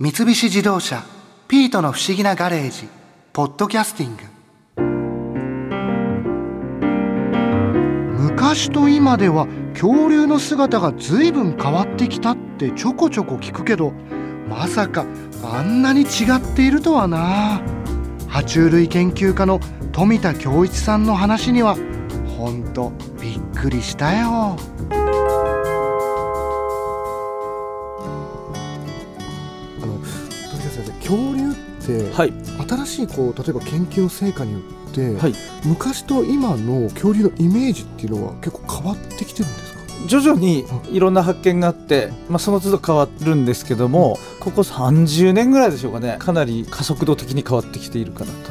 三菱自動車「ピートの不思議なガレージ」「ポッドキャスティング」昔と今では恐竜の姿が随分変わってきたってちょこちょこ聞くけどまさかあんなに違っているとはな爬虫類研究家の富田恭一さんの話にはほんとびっくりしたよ。はい、新しいこう例えば研究の成果によって、はい、昔と今の恐竜のイメージっていうのは結構変わってきてるんですか？徐々にいろんな発見があって、まあ、その都度変わるんですけども、ここ30年ぐらいでしょうかね。かなり加速度的に変わってきているかなと。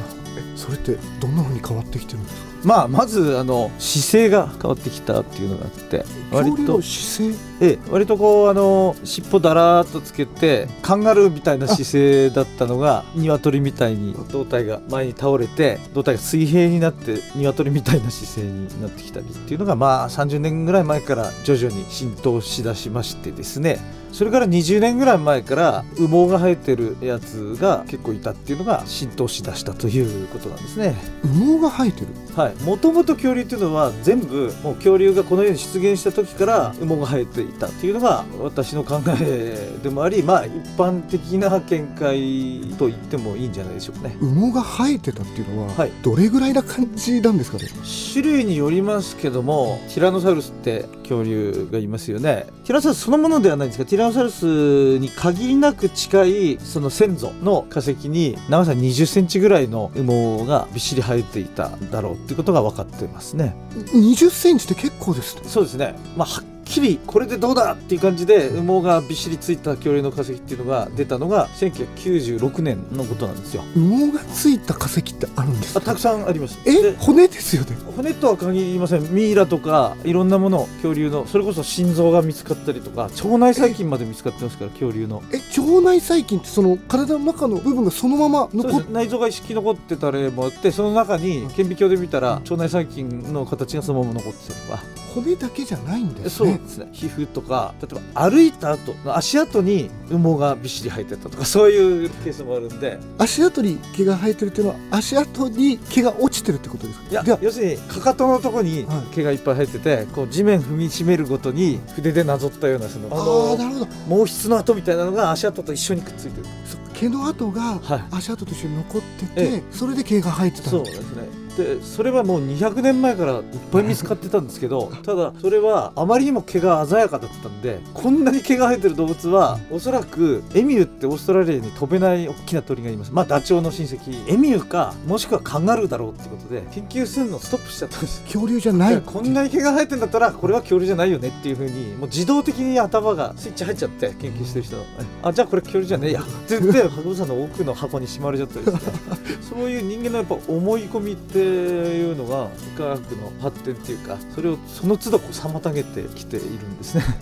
それってどんな風に変わってきてるんですか？まあ、まずあの姿勢が変わってきたっていうのがあって割と姿勢？ええ割とこうあの尻尾だらーっとつけてカンガルーみたいな姿勢だったのが鶏みたいに胴体が前に倒れて胴体が水平になって鶏みたいな姿勢になってきたりっていうのがまあ30年ぐらい前から徐々に浸透しだしましてですねそれから20年ぐらい前から羽毛が生えてるやつが結構いたっていうのが浸透しだしたということなんですね。羽毛が生えてる？はい、もともと恐竜っていうのは全部もう恐竜がこの世に出現した時から羽毛が生えていたっていうのが私の考えでもありまあ一般的な見解と言ってもいいんじゃないでしょうかね。羽毛が生えてたっていうのは、はい。どれぐらいな感じなんですかね？種類によりますけどもティラノサウルスって恐竜がいますよね。ティラノサウルスそのものではないんですがティラノサウルスに限りなく近いその先祖の化石に長さ2 0センチぐらいの羽毛がびっしり生えていただろうっていうことが分かってますね。20センチって結構ですね。そうですね、まあ、はっきりこれでどうだっていう感じで羽毛がびっしりついた恐竜の化石っていうのが出たのが1996年のことなんですよ。羽毛がついた化石ってあるんですか？あたくさんあります。えで骨ですよね？骨とは限りません。ミイラとかいろんなもの恐竜のそれこそ心臓が見つかったりとか腸内細菌まで見つかってますから恐竜の。え腸内細菌ってその体の中の部分がそのまま残っ内臓が生き残ってた例もあってその中に顕微鏡で見たら腸内細菌の形がそのまま残ってたりとか骨だけじゃないんですね。そうですね。皮膚とか例えば歩いた後の足跡に羽毛がびっしり生えてたとか そういうケースもあるんで。足跡に毛が生えてるっていうのは足跡に毛が落ちてるってことですか？いやでは要するにかかとのとこにはい。毛がいっぱい生えててこう地面踏みしめるごとに筆でなぞったようなそのああなるほど。毛筆の跡みたいなのが足跡と一緒にくっついてる。そ毛の跡がはい。足跡と一緒に残ってて、えそれで毛が生えてたそうですねでそれはもう200年前からいっぱい見つかってたんですけど ただそれはあまりにも毛が鮮やかだったんでこんなに毛が生えてる動物はおそらくエミューってオーストラリアに飛べない大きな鳥がいます。まあダチョウの親戚。エミューかもしくはカンガルーだろうってことで研究するのをストップしちゃったんです。恐竜じゃない。こんなに毛が生えてんだったらこれは恐竜じゃないよねっていうふうにもう自動的に頭がスイッチ入っちゃって研究してる人のあじゃあこれ恐竜じゃねえや。って言って博物館の奥の箱にしまれちゃったりそういう人間のやっぱ思い込みっていうのが科学の発展っていうかそれをその都度こう妨げてきているんですね。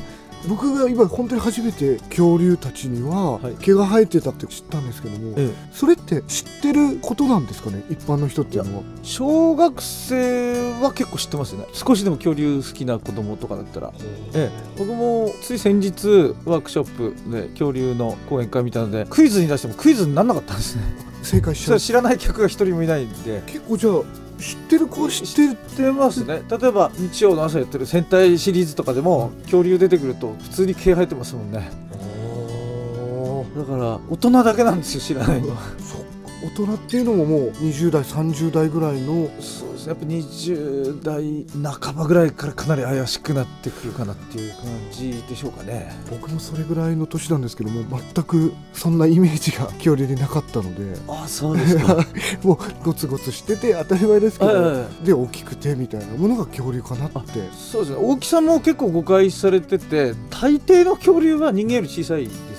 僕が今本当に初めて恐竜たちにははい。毛が生えてたって知ったんですけども、えそれって知ってることなんですかね？一般の人っていうのは。小学生は結構知ってますよね。少しでも恐竜好きな子供とかだったら。ええ、僕もつい先日ワークショップで恐竜の講演会みたのでクイズに出してもクイズにならなかったんですね正解しちゃう。知らない客が一人もいないんで。結構じゃあ知ってる子は知ってる知ってますね。例えば日曜の朝やってる戦隊シリーズとかでも恐竜出てくると普通に毛生えてますもんね。だから大人だけなんですよ知らないのは 大人っていうのももう20代30代ぐらいのそうですね。やっぱ20代半ばぐらいからかなり怪しくなってくるかなっていう感じでしょうかね。僕もそれぐらいの年なんですけども全くそんなイメージが恐竜になかったので。あそうですか。もうゴツゴツしてて当たり前ですけど、で大きくてみたいなものが恐竜かなって。そうですね。大きさも結構誤解されてて大抵の恐竜は人間より小さいです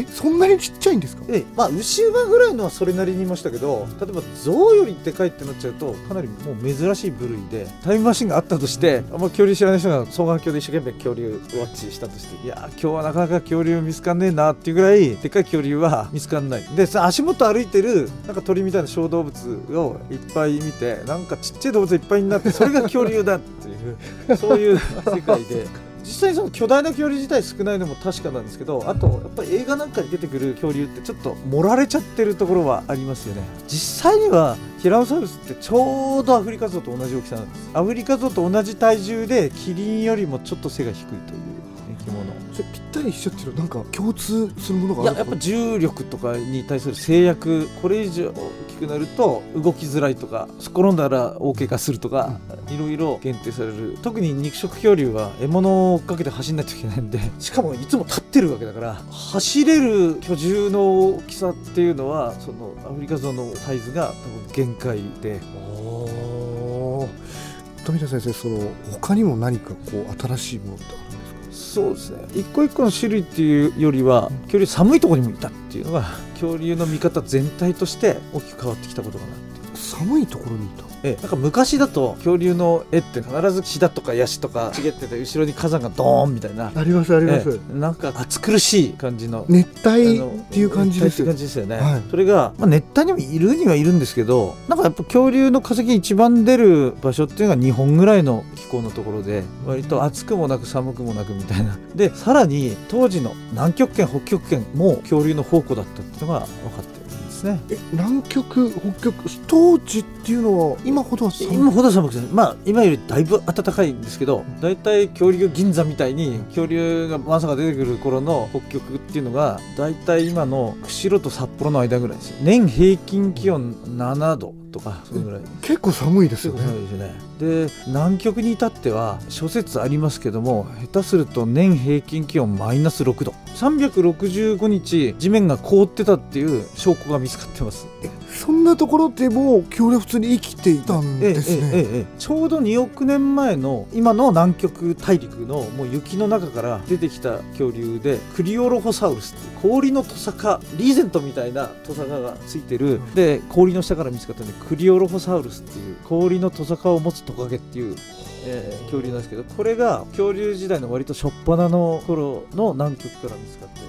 えそんなにちっちゃいんですか？ええまあ牛馬ぐらいのはそれなりにいましたけど例えば象よりでかいってなっちゃうとかなりもう珍しい部類でタイムマシンがあったとしてあんま恐竜知らない人が双眼鏡で一生懸命恐竜ウォッチしたとしていやー今日はなかなか恐竜見つかんねえなっていうぐらいでかい恐竜は見つかんない。でさ足元歩いてるなんか鳥みたいな小動物をいっぱい見てなんかちっちゃい動物いっぱいになってそれが恐竜だっていうそういう世界で 実際その巨大な恐竜自体少ないのも確かなんですけどあとやっぱり映画なんかに出てくる恐竜ってちょっと盛られちゃってるところはありますよね。実際にはティラノサウルスってちょうどアフリカゾウと同じ大きさなんです。アフリカゾウと同じ体重でキリンよりもちょっと背が低いという。それぴったり一緒っていうのはなんか共通するものがあるいややっぱ重力とかに対する制約これ以上大きくなると動きづらいとか転んだら大怪我するとか、いろいろ限定される。特に肉食恐竜は獲物を追っかけて走んないといけないんで。しかもいつも立ってるわけだから。走れる巨獣の大きさっていうのはそのアフリカゾウのサイズが多分限界で。富田先生その他にも何かこう新しいものってそうですね。一個一個の種類っていうよりは恐竜寒いところにもいたっていうのが恐竜の見方全体として大きく変わってきたことかなって寒いところにいたえなんか昔だと恐竜の絵って必ずシダとかヤシとか茂ってて後ろに火山がドーンみたいな。ありますあります。なんか暑苦しい感じの。熱帯っていう感じですよ。ね。はい、それが、まあ、熱帯にもいるにはいるんですけどなんかやっぱ恐竜の化石一番出る場所っていうのが日本ぐらいの気候のところで割と暑くもなく寒くもなくみたいな。でさらに当時の南極圏北極圏も恐竜の宝庫だったっていうのが分かってですね。え南極北極当時っていうのは今ほどは寒今ほど寒くない。まあ今よりだいぶ暖かいんですけど大体恐竜銀座みたいに恐竜がまさか出てくる頃の北極っていうのが大体今の釧路と札幌の間ぐらいです年平均気温7度とかそのぐらい。結構寒いですよね。寒いですね。で南極に至っては諸説ありますけども下手すると年平均気温マイナス6度。365日地面が凍ってたっていう証拠が見つかってますそんなところでも恐竜普通に生きていたんですね、ええええ、ちょうど2億年前の今の南極大陸のもう雪の中から出てきた恐竜でクリオロホサウルスって氷のトサカリーゼントみたいなトサカがついてる。で氷の下から見つかったんでクリオロホサウルスっていう氷のトサカを持つトカゲっていうえー、恐竜なんですけどこれが恐竜時代の割と初っ端の頃の南極から見つかったや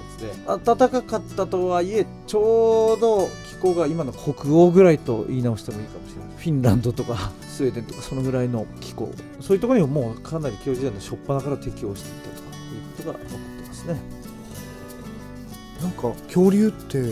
つで暖かかったとはいえちょうど気候が今の北欧ぐらいと言い直してもいいかもしれない。フィンランドとか スウェーデンとかそのぐらいの気候。そういうところにももうかなり恐竜時代の初っ端から適応していったということが分かってますね。なんか恐竜って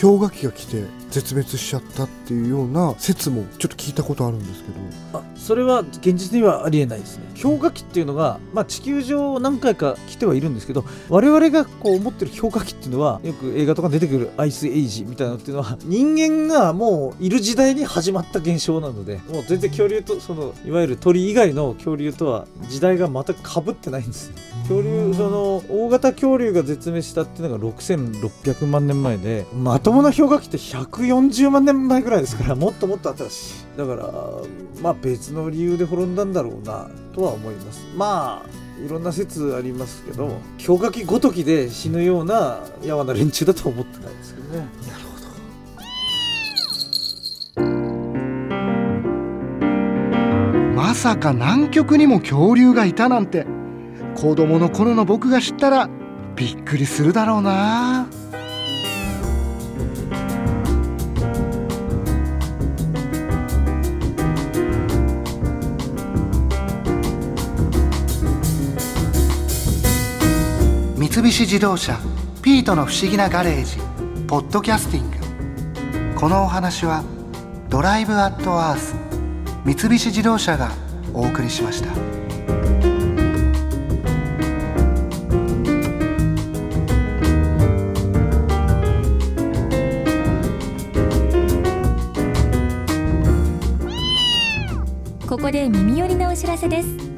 氷河期が来て絶滅しちゃったっていうような説もちょっと聞いたことあるんですけど。あそれは現実にはありえないですね。氷河期っていうのが、まあ、地球上何回か来てはいるんですけど我々がこう思ってる氷河期っていうのはよく映画とか出てくるアイスエイジみたいなのっていうのは人間がもういる時代に始まった現象なのでもう全然恐竜とそのいわゆる鳥以外の恐竜とは時代が全くかぶってないんです恐竜その大型恐竜が絶滅したっていうのが6600万年前でまともな氷河期って140万年前ぐらいですからもっともっと新しい。だからまあ別の理由で滅んだんだろうなとは思います。まあいろんな説ありますけど氷河期ごときで死ぬようなやわな連中だと思ってないですけどね。なるほど。まさか南極にも恐竜がいたなんて子供の頃の僕が知ったらびっくりするだろうな。菱自動車「ピートの不思議なガレージ」ポッドキャスティングこのお話は「ドライブ・アット・アース」三菱自動車がお送りしました。こで耳寄りなお知らせです